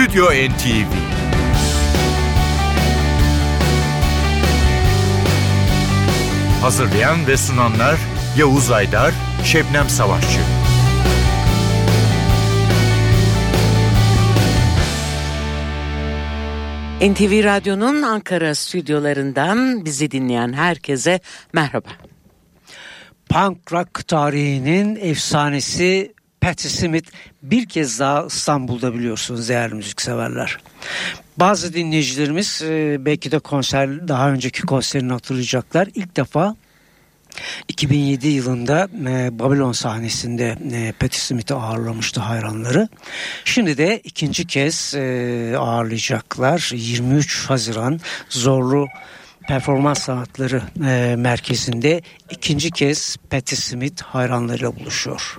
Stüdyo NTV Hazırlayan ve sunanlar Yavuz Aydar, Şebnem Savaşçı. NTV Radyo'nun Ankara stüdyolarından bizi dinleyen herkese merhaba. Punk rock tarihinin efsanesi Patti Smith bir kez daha İstanbul'da biliyorsunuz değerli müzikseverler. Bazı dinleyicilerimiz e, belki de konser daha önceki konserini hatırlayacaklar. İlk defa 2007 yılında e, Babylon sahnesinde e, Patti Smith'i ağırlamıştı hayranları. Şimdi de ikinci kez e, ağırlayacaklar. 23 Haziran Zorlu Performans Sanatları e, Merkezi'nde ikinci kez Patti Smith hayranlarıyla buluşuyor.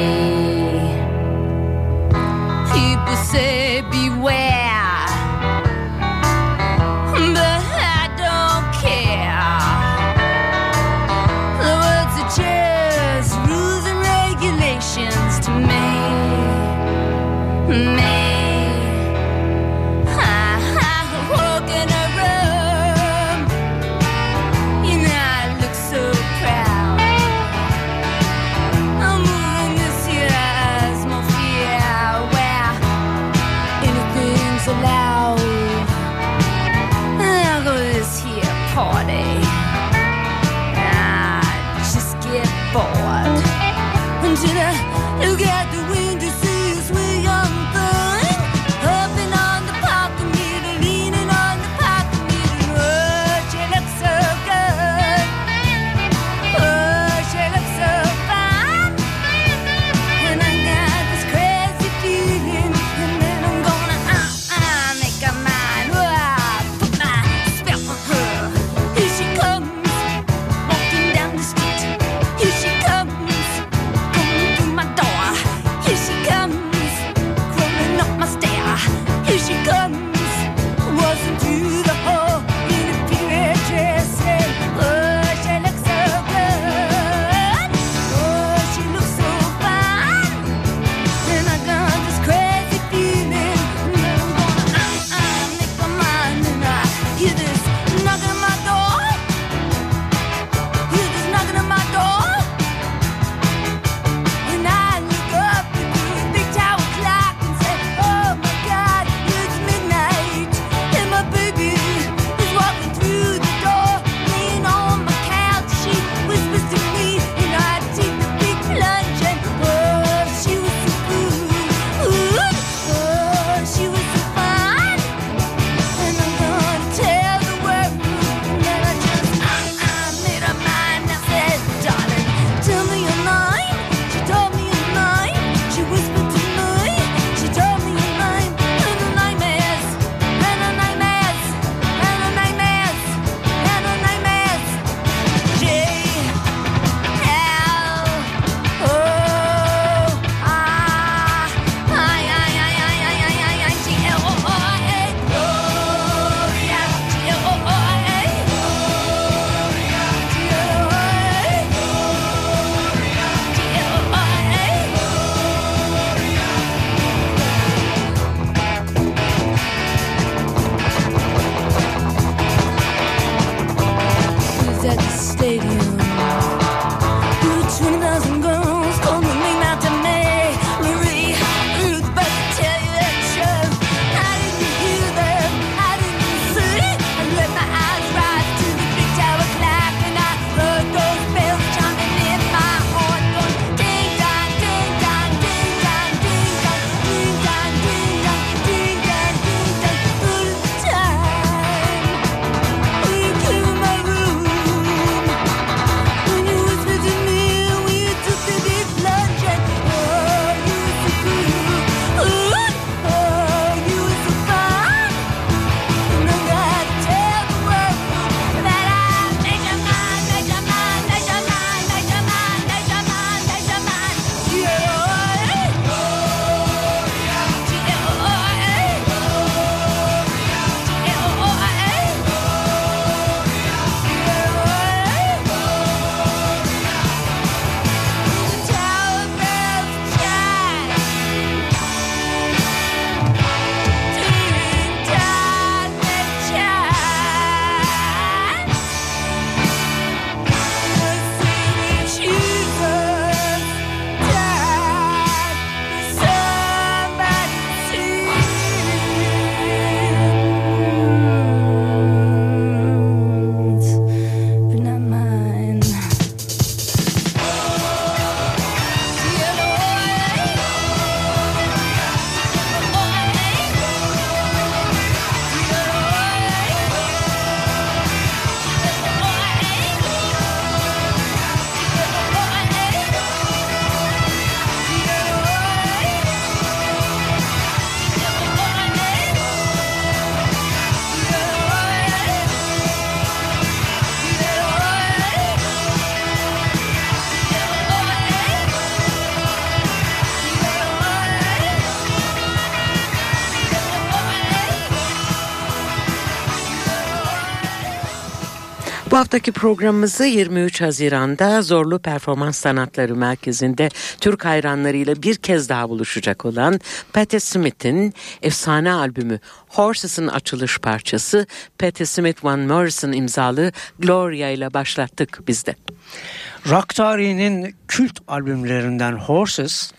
Haftaki programımızı 23 Haziran'da Zorlu Performans Sanatları Merkezi'nde Türk hayranlarıyla bir kez daha buluşacak olan Patti Smith'in efsane albümü Horses'ın açılış parçası Patti Smith Van Morrison imzalı Gloria ile başlattık biz de. Rock tarihinin kült albümlerinden Horses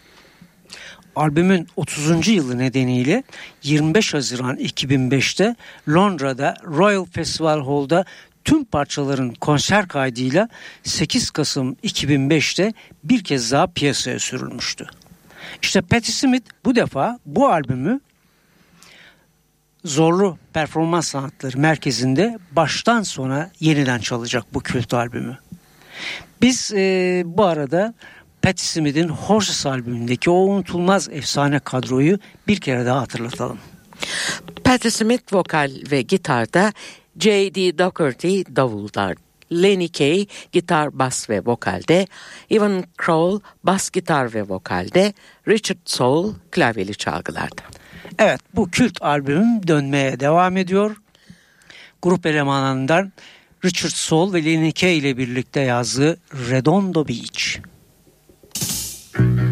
albümün 30. yılı nedeniyle 25 Haziran 2005'te Londra'da Royal Festival Hall'da tüm parçaların konser kaydıyla 8 Kasım 2005'te bir kez daha piyasaya sürülmüştü. İşte Patti Smith bu defa bu albümü Zorlu Performans Sanatları Merkezi'nde baştan sona yeniden çalacak bu kült albümü. Biz e, bu arada Patti Smith'in Horses albümündeki o unutulmaz efsane kadroyu bir kere daha hatırlatalım. Patti Smith vokal ve gitarda, J.D. Doherty davulda, Lenny Kay gitar, bas ve vokalde, Ivan Kroll bas gitar ve vokalde, Richard Soul klavyeli çalgılarda. Evet bu kült albüm dönmeye devam ediyor. Grup elemanlarından Richard Soul ve Lenny Kay ile birlikte yazdığı Redondo Beach. Late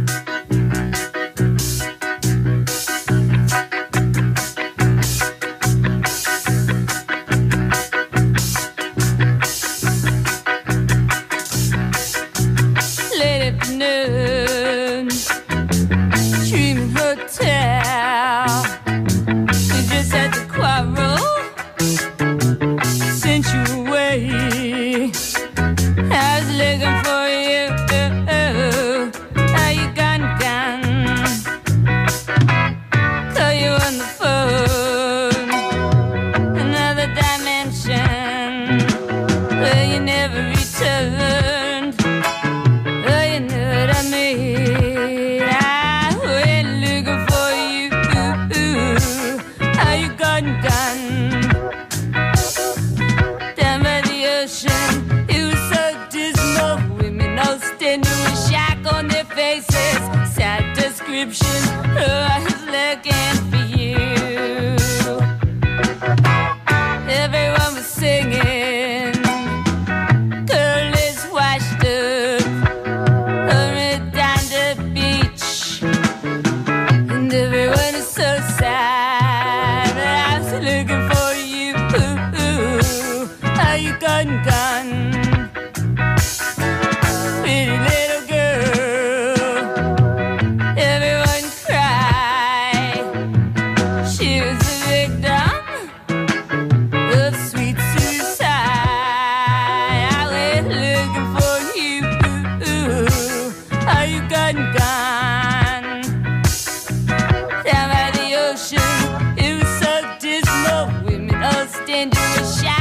and do a shout.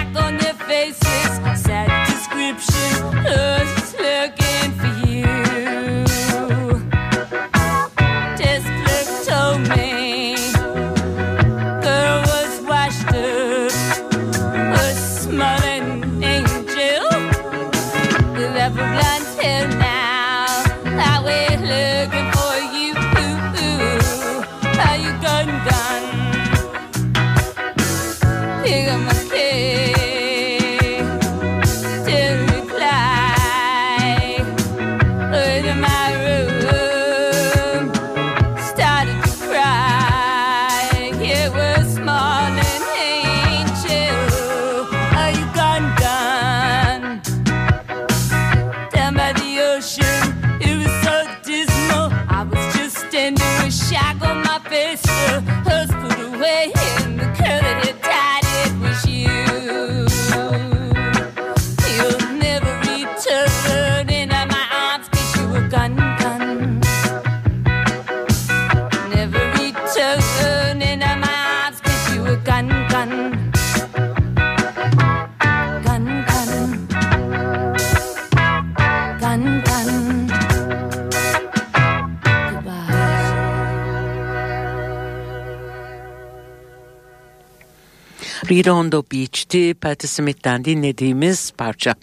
Redondo Beach'ti Patti Smith'ten dinlediğimiz parça.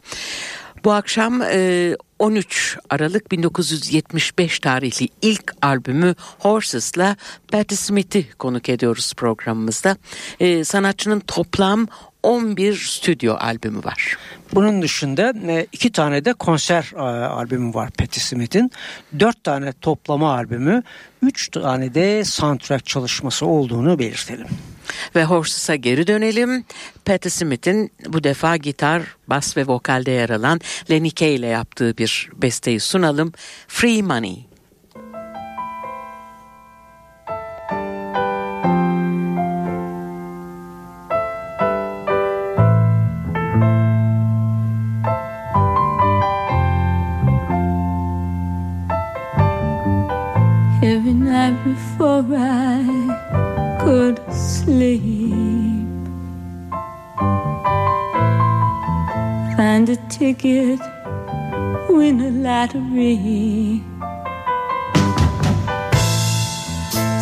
Bu akşam e, 13 Aralık 1975 tarihli ilk albümü Horses'la Patti Smith'i konuk ediyoruz programımızda. E, sanatçının toplam 11 stüdyo albümü var. Bunun dışında e, iki tane de konser e, albümü var Patti Smith'in. Dört tane toplama albümü, üç tane de soundtrack çalışması olduğunu belirtelim. Ve Horses'a geri dönelim. Patti Smith'in bu defa gitar, bas ve vokalde yer alan Lenny Kaye ile yaptığı bir besteyi sunalım. Free Money. Every night before I to sleep, find a ticket, win a lottery.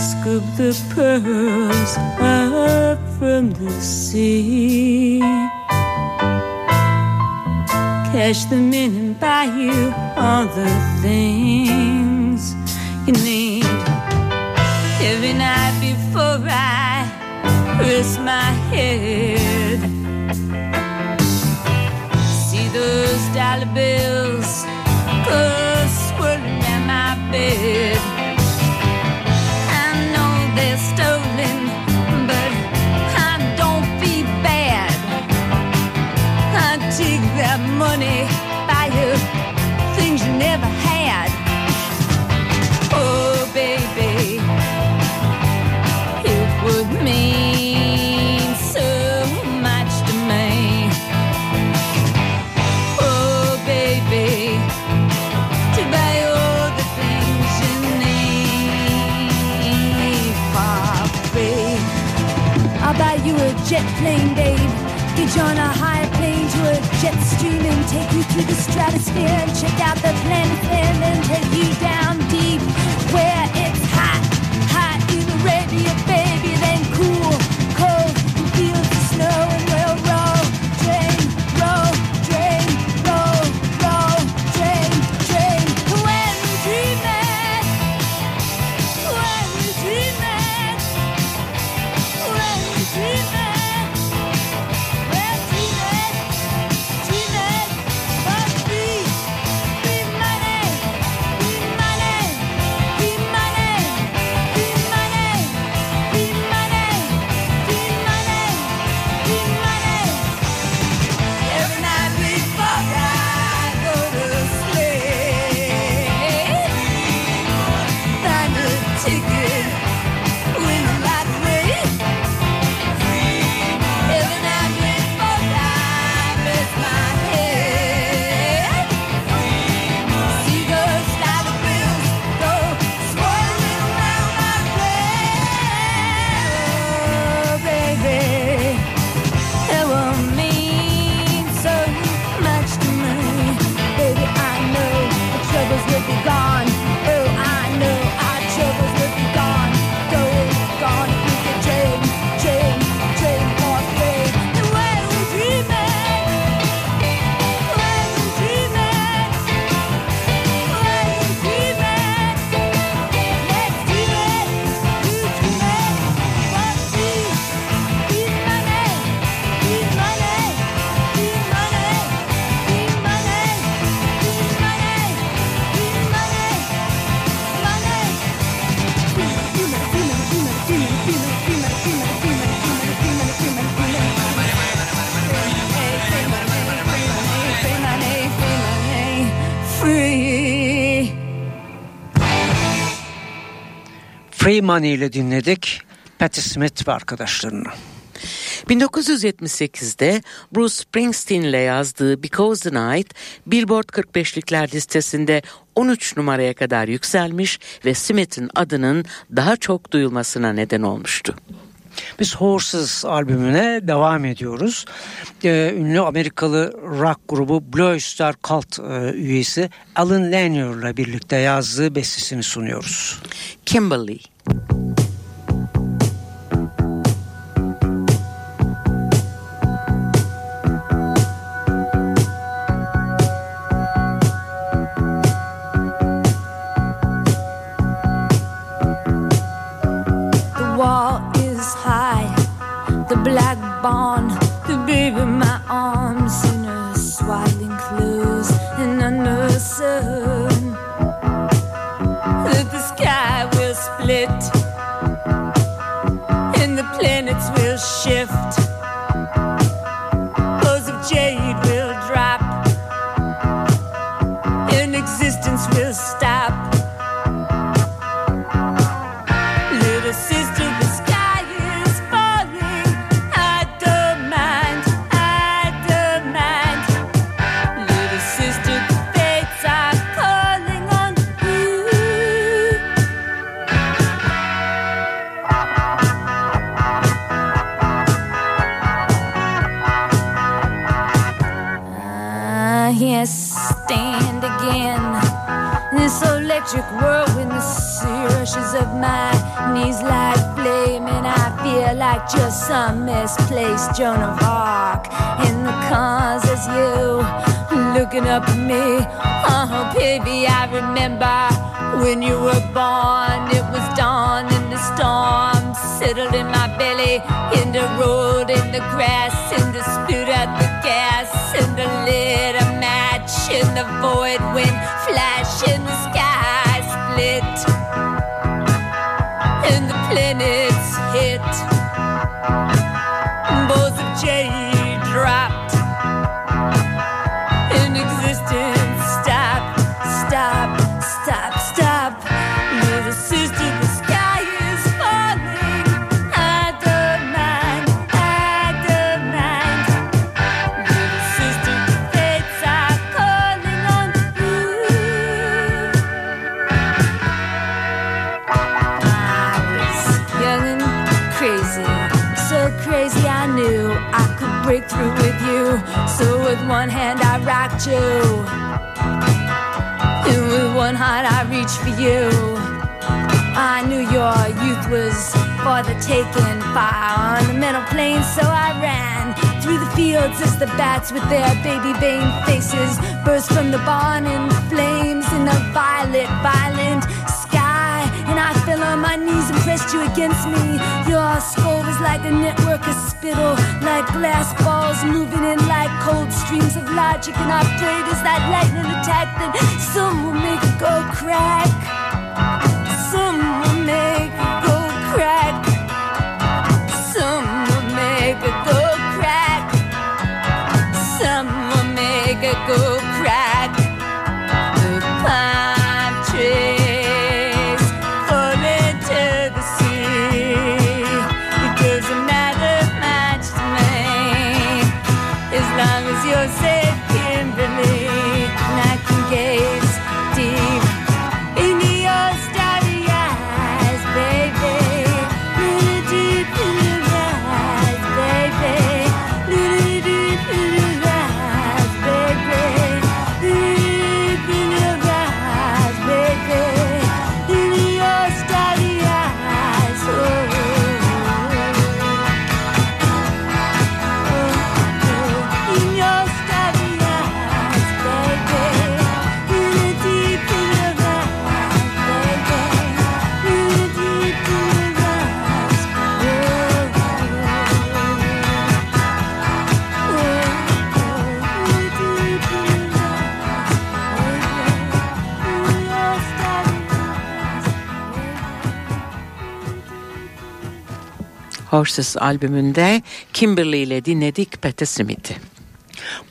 Scoop the pearls up from the sea. Cash them in and buy you all the things my head, On a high plane to a jet stream and take you through the stratosphere and check out the planet and then take you down Free Money ile dinledik Patti Smith ve arkadaşlarını. 1978'de Bruce Springsteen ile yazdığı Because the Night Billboard 45'likler listesinde 13 numaraya kadar yükselmiş ve Smith'in adının daha çok duyulmasına neden olmuştu. Biz Horses albümüne devam ediyoruz. Ee, ünlü Amerikalı rock grubu Blue Star Cult e, üyesi Alan Lanier ile birlikte yazdığı bestesini sunuyoruz. Kimberly. Bye. Misplaced Joan of Arc. In the cars as you looking up at me. Oh, baby, I remember when you were born. It was dawn in the storm settled in my belly, in the road, in the grass, in the spit at the gas, in the lit a match, in the void wind flash in the sky split, and the planets hit. You, and with one heart I reached for you. I knew your youth was for the taking, fire on the metal plane, so I ran through the fields as the bats with their baby vein faces burst from the barn in flames in the violet, violent I fell on my knees and pressed you against me. Your skull was like a network of spittle, like glass balls moving in like cold streams of logic. And I prayed as that lightning attacked that some will make it go crack. Horses albümünde Kimberly ile dinledik Patti Smith'i.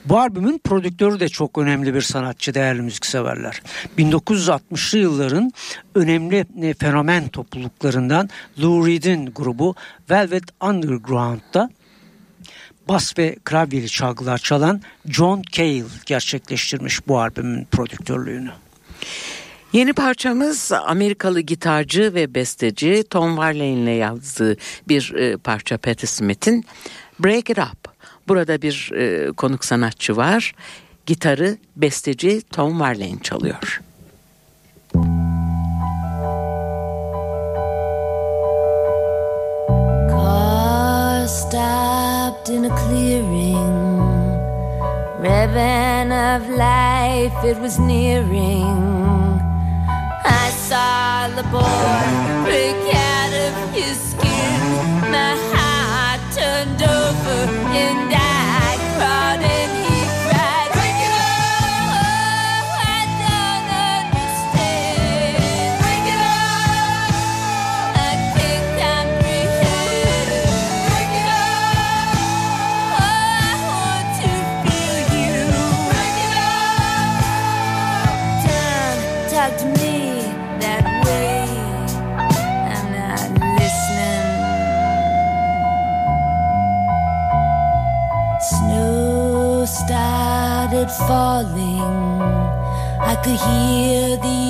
Bu albümün prodüktörü de çok önemli bir sanatçı değerli müzikseverler. 1960'lı yılların önemli e, fenomen topluluklarından Lou Reed'in grubu Velvet Underground'da bas ve klavyeli çalgılar çalan John Cale gerçekleştirmiş bu albümün prodüktörlüğünü. Yeni parçamız Amerikalı gitarcı ve besteci Tom Verlaine ile yazdığı bir e, parça Patti Smith'in Break It Up. Burada bir e, konuk sanatçı var. Gitarı besteci Tom Verlaine çalıyor. Stopped in a clearing. Ribbon of life, it was nearing. The boy break out of his skin. My heart turned over and I falling. I could hear the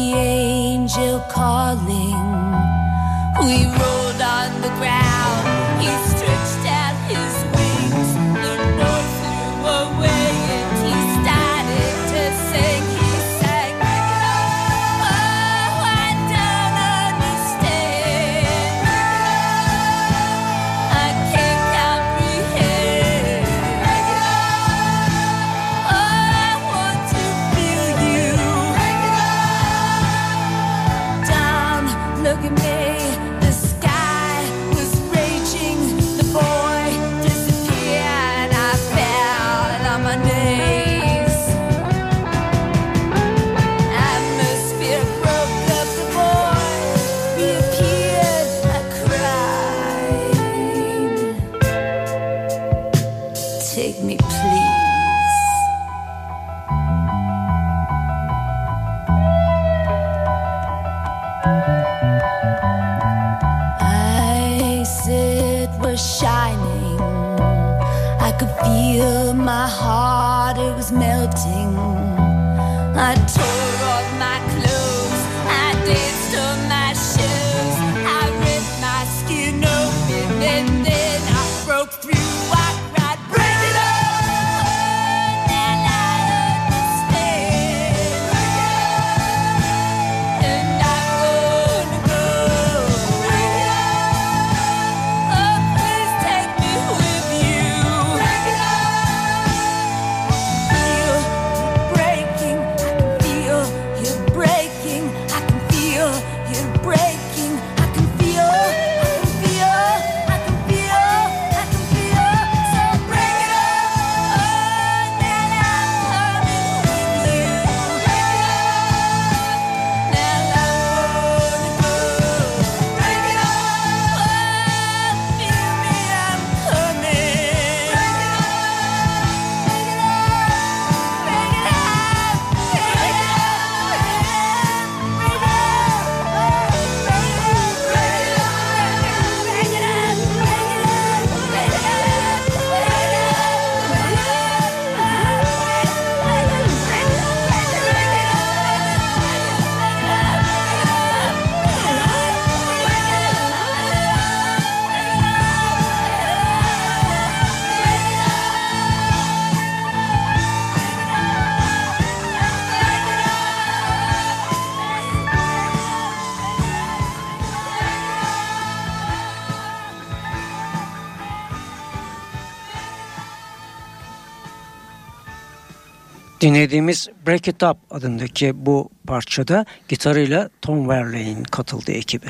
Dinlediğimiz Break It Up adındaki bu parçada gitarıyla Tom Verlaine'in katıldığı ekibi.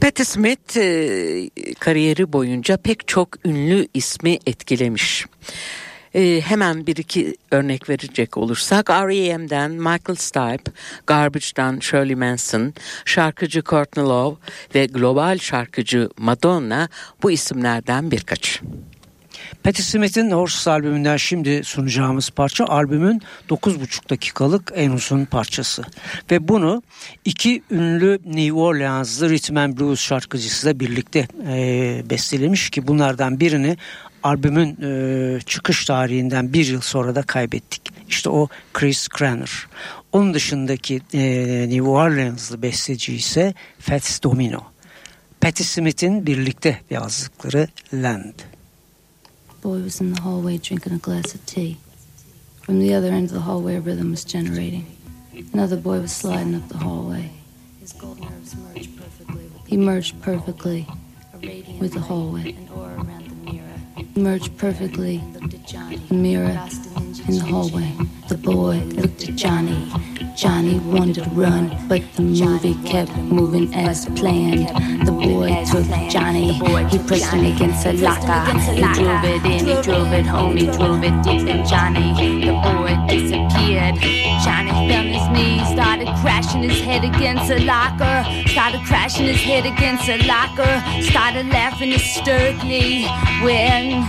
Patti Smith e, kariyeri boyunca pek çok ünlü ismi etkilemiş. E, hemen bir iki örnek verecek olursak R.E.M'den Michael Stipe, Garbage'dan Shirley Manson, şarkıcı Courtney Love ve global şarkıcı Madonna bu isimlerden birkaç. Patti Smith'in Horses albümünden şimdi sunacağımız parça albümün 9,5 dakikalık en uzun parçası. Ve bunu iki ünlü New Orleans'lı rhythm and blues şarkıcısıyla birlikte e, bestelemiş ki bunlardan birini albümün e, çıkış tarihinden bir yıl sonra da kaybettik. İşte o Chris Craner. Onun dışındaki e, New Orleans'lı besteci ise Fats Domino. Patti Smith'in birlikte yazdıkları Land. Boy was in the hallway drinking a glass of tea. From the other end of the hallway, a rhythm was generating. Another boy was sliding up the hallway. His gold nerves merged perfectly. He merged perfectly with the hallway. He merged perfectly. The mirror in the hallway. The boy looked at Johnny. Johnny wanted to run, but the movie kept moving as planned. The boy took Johnny. He pressed him against a locker. He drove it in, he drove it home, he drove it deep in Johnny. The boy disappeared. Johnny fell on his knees, started crashing his head against a locker. Started crashing his head against a locker. Started laughing hysterically when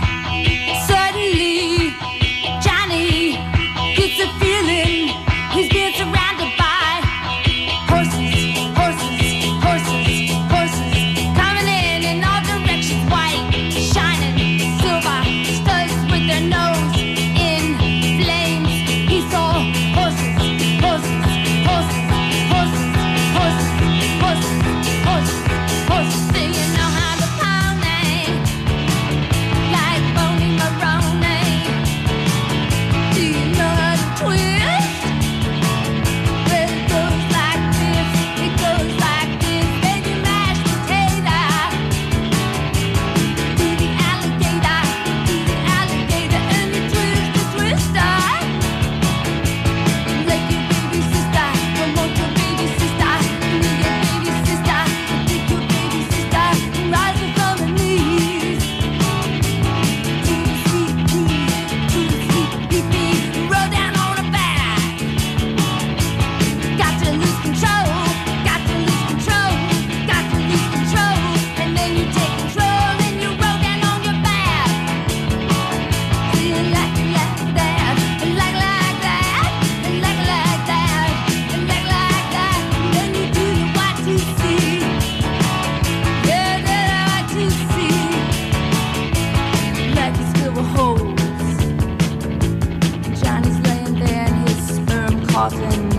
coffin.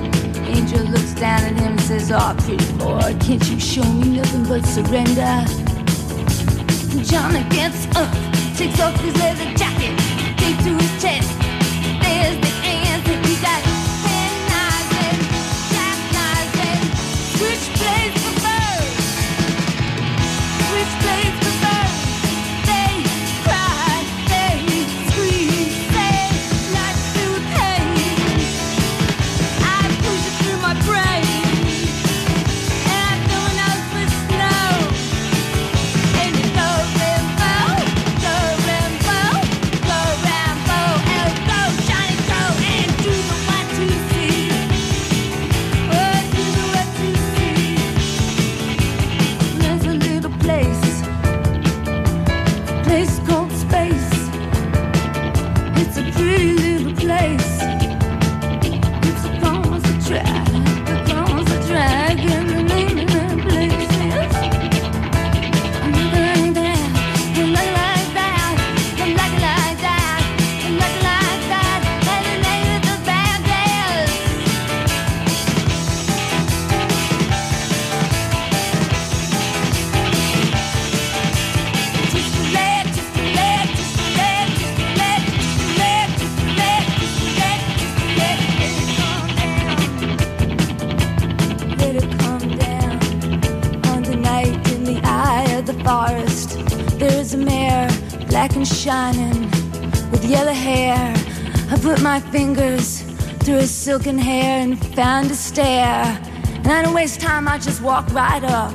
Angel looks down at him and says, Oh, pretty boy, can't you show me nothing but surrender? Johnny gets up, takes off his leather jacket, takes to his chest. There's the black and shining, with yellow hair. I put my fingers through her silken hair and found a stair. And I don't waste time, I just walk right up.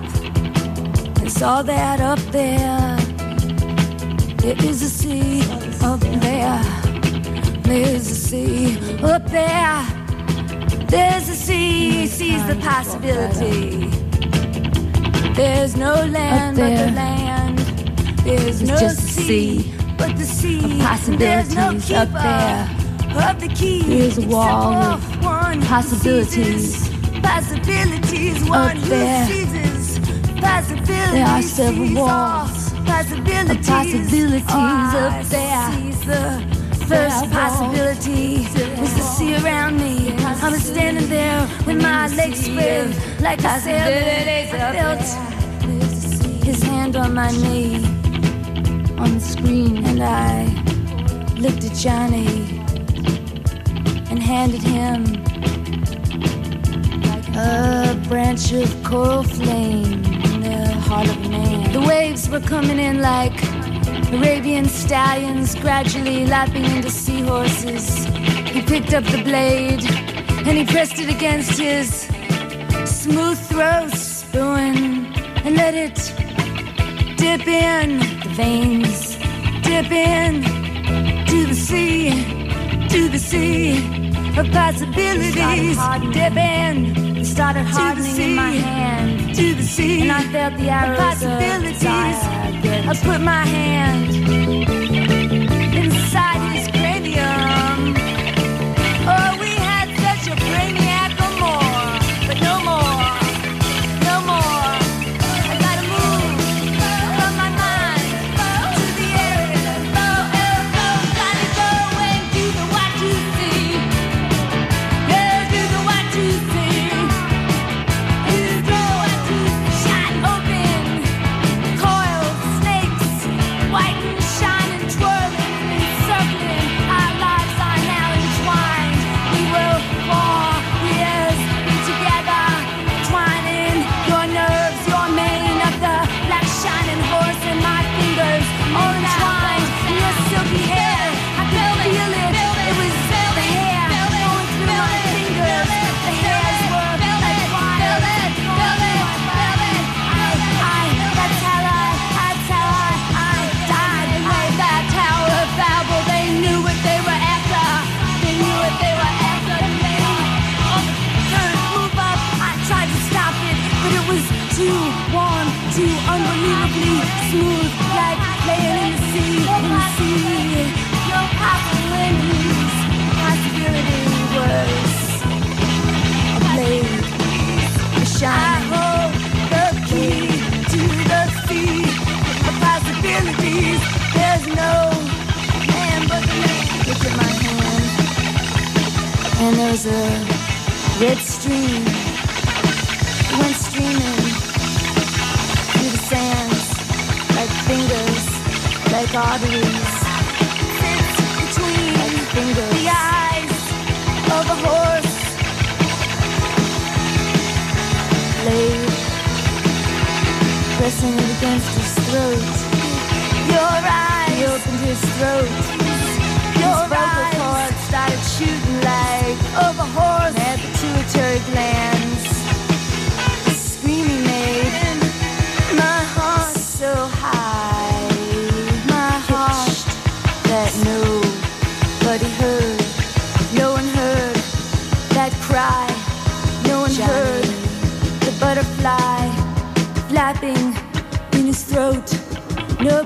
and saw that up there. There is a sea up there. There's a sea up there. There's a sea, sees the possibility. There's no land but the land. There's no sea, sea but the sea. of There's no possibilities up there. Of the key. There's a wall of one possibilities Possibilities. One who there. Possibilities. There are several walls Possibilities. of possibilities Oh, up there. the First possibility was to see around me. I was standing there with my legs spread like a sailor. I felt his hand on my knee on the screen, and I looked at Johnny and handed him a branch of coral flame in the heart of man. The waves were coming in like Arabian stallions, gradually lapping into seahorses. He picked up the blade and he pressed it against his smooth throat, spoon, and let it dip in the veins, dip in to the sea, to the sea of possibilities. Dip in, it started hardening in my hand, to the sea, and I felt the arrows of possibilities. I put my hand inside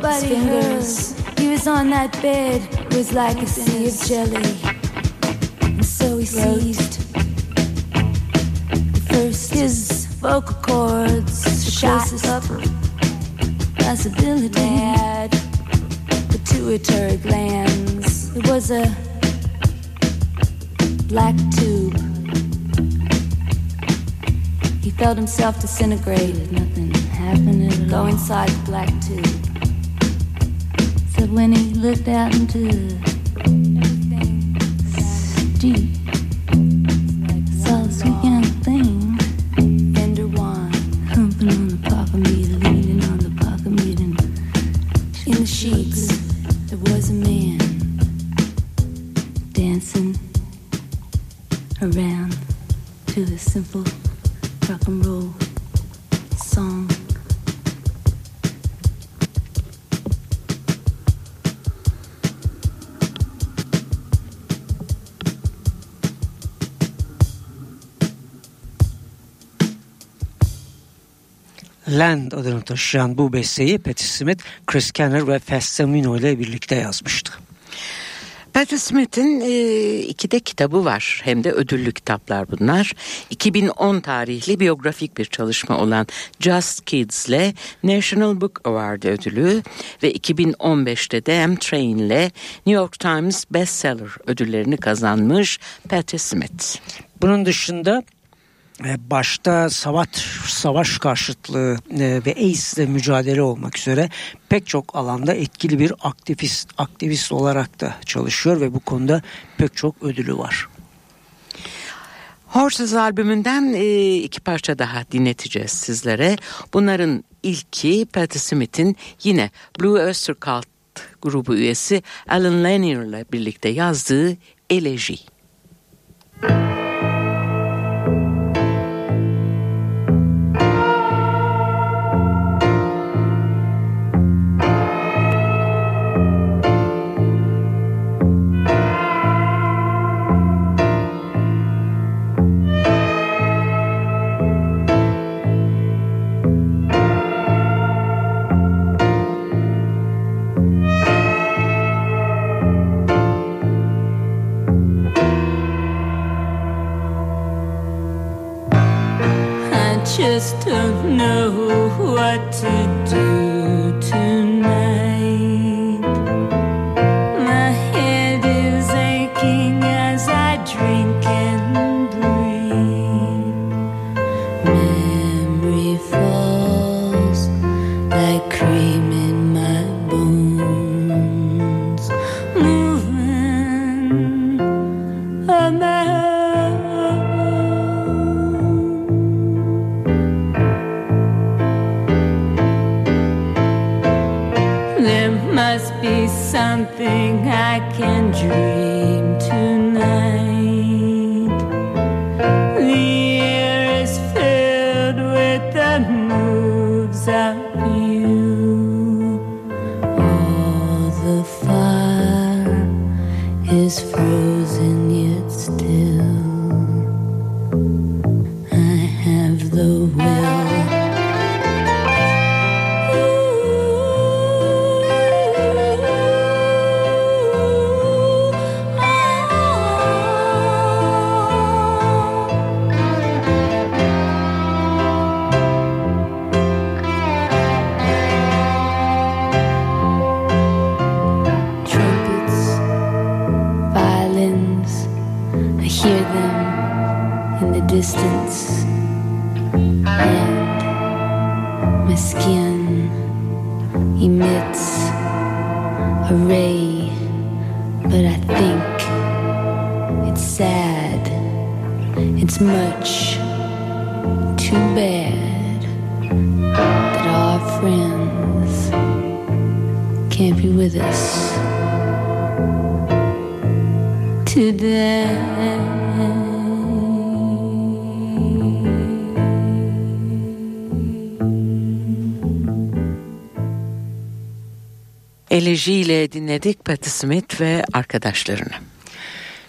Nobody heard. He was on that bed. It was like a sea of jelly. And so he seized. First, his vocal cords shot up. Possibility had pituitary glands. It was a black tube. He felt himself disintegrate. Nothing happened. Go inside the black tube. Said when he looked out into everything deep, Land adını taşıyan bu besteyi Patti Smith, Chris Kenner ve Festamino ile birlikte yazmıştı. Patti Smith'in e, iki de kitabı var. Hem de ödüllü kitaplar bunlar. 2010 tarihli biyografik bir çalışma olan Just Kids ile National Book Award ödülü ve 2015'te de M-Train ile New York Times Bestseller ödüllerini kazanmış Patti Smith. Bunun dışında başta savaş savaş karşıtlığı e, ve AIDS ile mücadele olmak üzere pek çok alanda etkili bir aktivist aktivist olarak da çalışıyor ve bu konuda pek çok ödülü var. Horses albümünden e, iki parça daha dinleteceğiz sizlere. Bunların ilki Patti Smith'in yine Blue Oyster Cult grubu üyesi Alan Lanier ile birlikte yazdığı Eleji. I just don't know what to do. Hear them in the distance, and my skin emits a ray, but I think it's sad. It's much too bad that our friends can't be with us Elejiyle dinledik Patti Smith ve arkadaşlarını.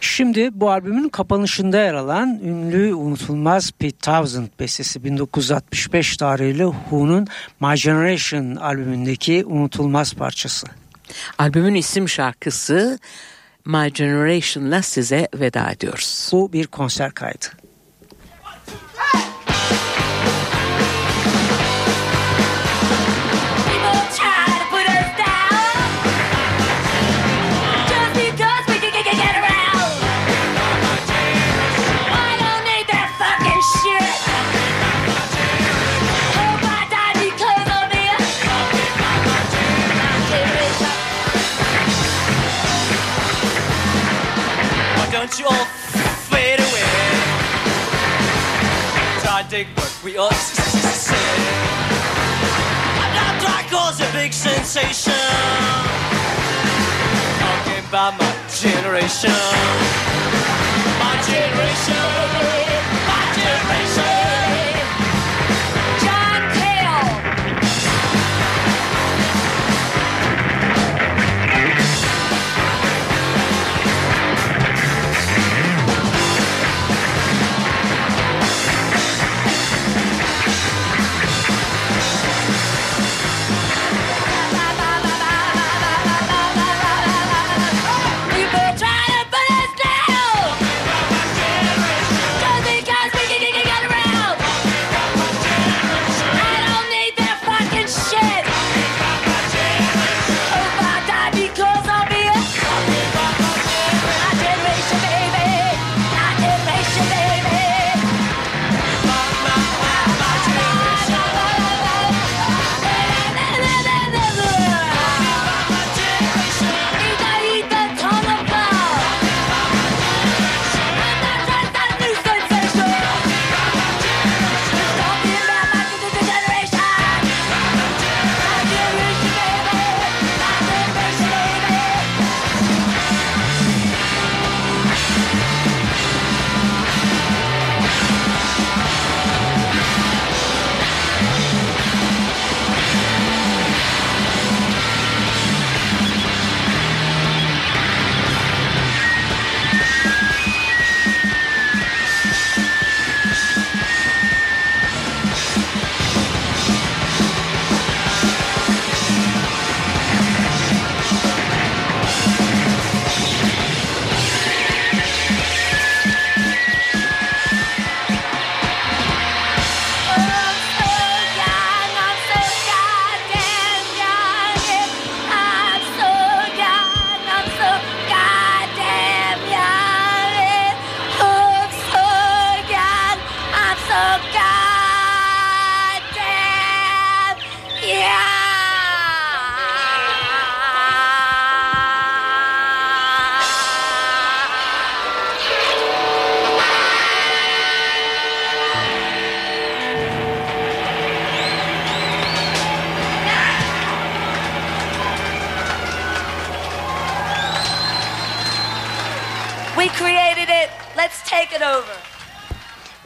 Şimdi bu albümün kapanışında yer alan ünlü unutulmaz Pete Townsend bestesi 1965 tarihli Who'nun My Generation albümündeki unutulmaz parçası. Albümün isim şarkısı My Generation'la size veda ediyoruz. Bu bir konser kaydı. Why don't you all fade away? Try to dig what we all say. I'm not trying to cause a big sensation. Talking about my generation. My generation. My generation. We created it. Let's take it over.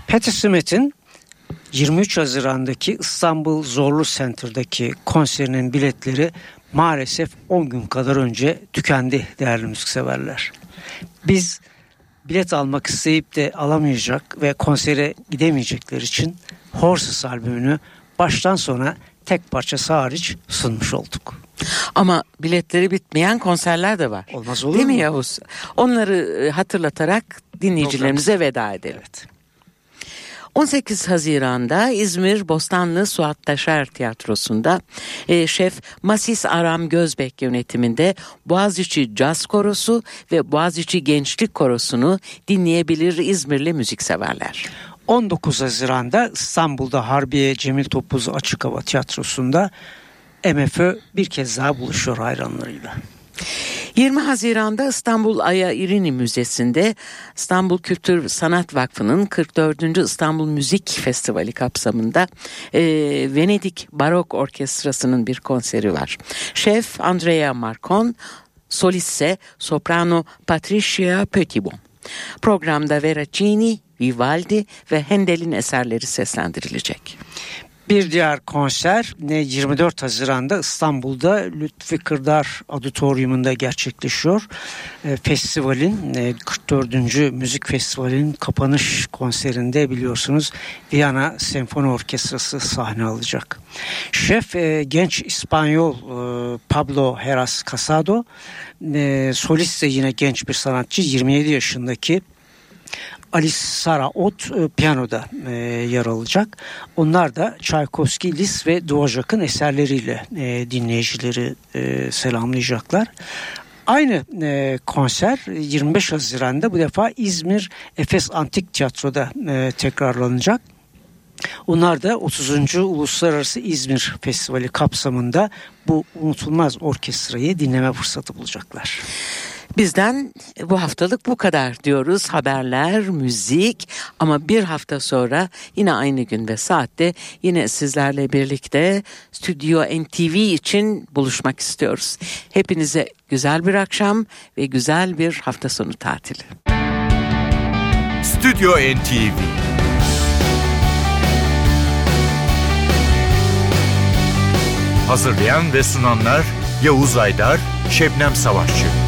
Patti Smith'in 23 Haziran'daki İstanbul Zorlu Center'daki konserinin biletleri maalesef 10 gün kadar önce tükendi değerli müzikseverler. Biz bilet almak isteyip de alamayacak ve konsere gidemeyecekler için Horses albümünü baştan sona tek parçası hariç sunmuş olduk. Ama biletleri bitmeyen konserler de var. Olmaz olur Değil mi mu? Yavuz? Onları e, hatırlatarak dinleyicilerimize veda edelim. Evet. 18 Haziran'da İzmir Bostanlı Suat Taşer Tiyatrosu'nda e, şef Masis Aram Gözbek yönetiminde Boğaziçi Caz Korosu ve Boğaziçi Gençlik Korosu'nu dinleyebilir İzmirli müzikseverler. 19 Haziran'da İstanbul'da Harbiye Cemil Topuz Açık Hava Tiyatrosu'nda MFÖ bir kez daha buluşuyor hayranlarıyla. 20 Haziran'da İstanbul Aya İrini Müzesi'nde İstanbul Kültür Sanat Vakfı'nın 44. İstanbul Müzik Festivali kapsamında e, Venedik Barok Orkestrası'nın bir konseri var. Şef Andrea Marcon, solistse soprano Patricia Petitbon. Programda Veracini, Vivaldi ve Handel'in eserleri seslendirilecek. Bir diğer konser 24 Haziran'da İstanbul'da Lütfi Kırdar Auditorium'unda gerçekleşiyor. E, festivalin 44. Müzik Festivali'nin kapanış konserinde biliyorsunuz Viyana Senfoni Orkestrası sahne alacak. Şef e, genç İspanyol e, Pablo Heras Casado, solist de yine genç bir sanatçı 27 yaşındaki Alice Sara Ot e, piyanoda e, yer alacak. Onlar da Tchaikovsky, Lis ve Dvorak'ın eserleriyle e, dinleyicileri e, selamlayacaklar. Aynı e, konser 25 Haziran'da bu defa İzmir Efes Antik Tiyatro'da e, tekrarlanacak. Onlar da 30. Uluslararası İzmir Festivali kapsamında bu unutulmaz orkestrayı dinleme fırsatı bulacaklar. Bizden bu haftalık bu kadar diyoruz. Haberler, müzik ama bir hafta sonra yine aynı günde saatte yine sizlerle birlikte Stüdyo NTV için buluşmak istiyoruz. Hepinize güzel bir akşam ve güzel bir hafta sonu tatili. Stüdyo NTV Hazırlayan ve sunanlar Yavuz Aydar, Şebnem Savaşçı.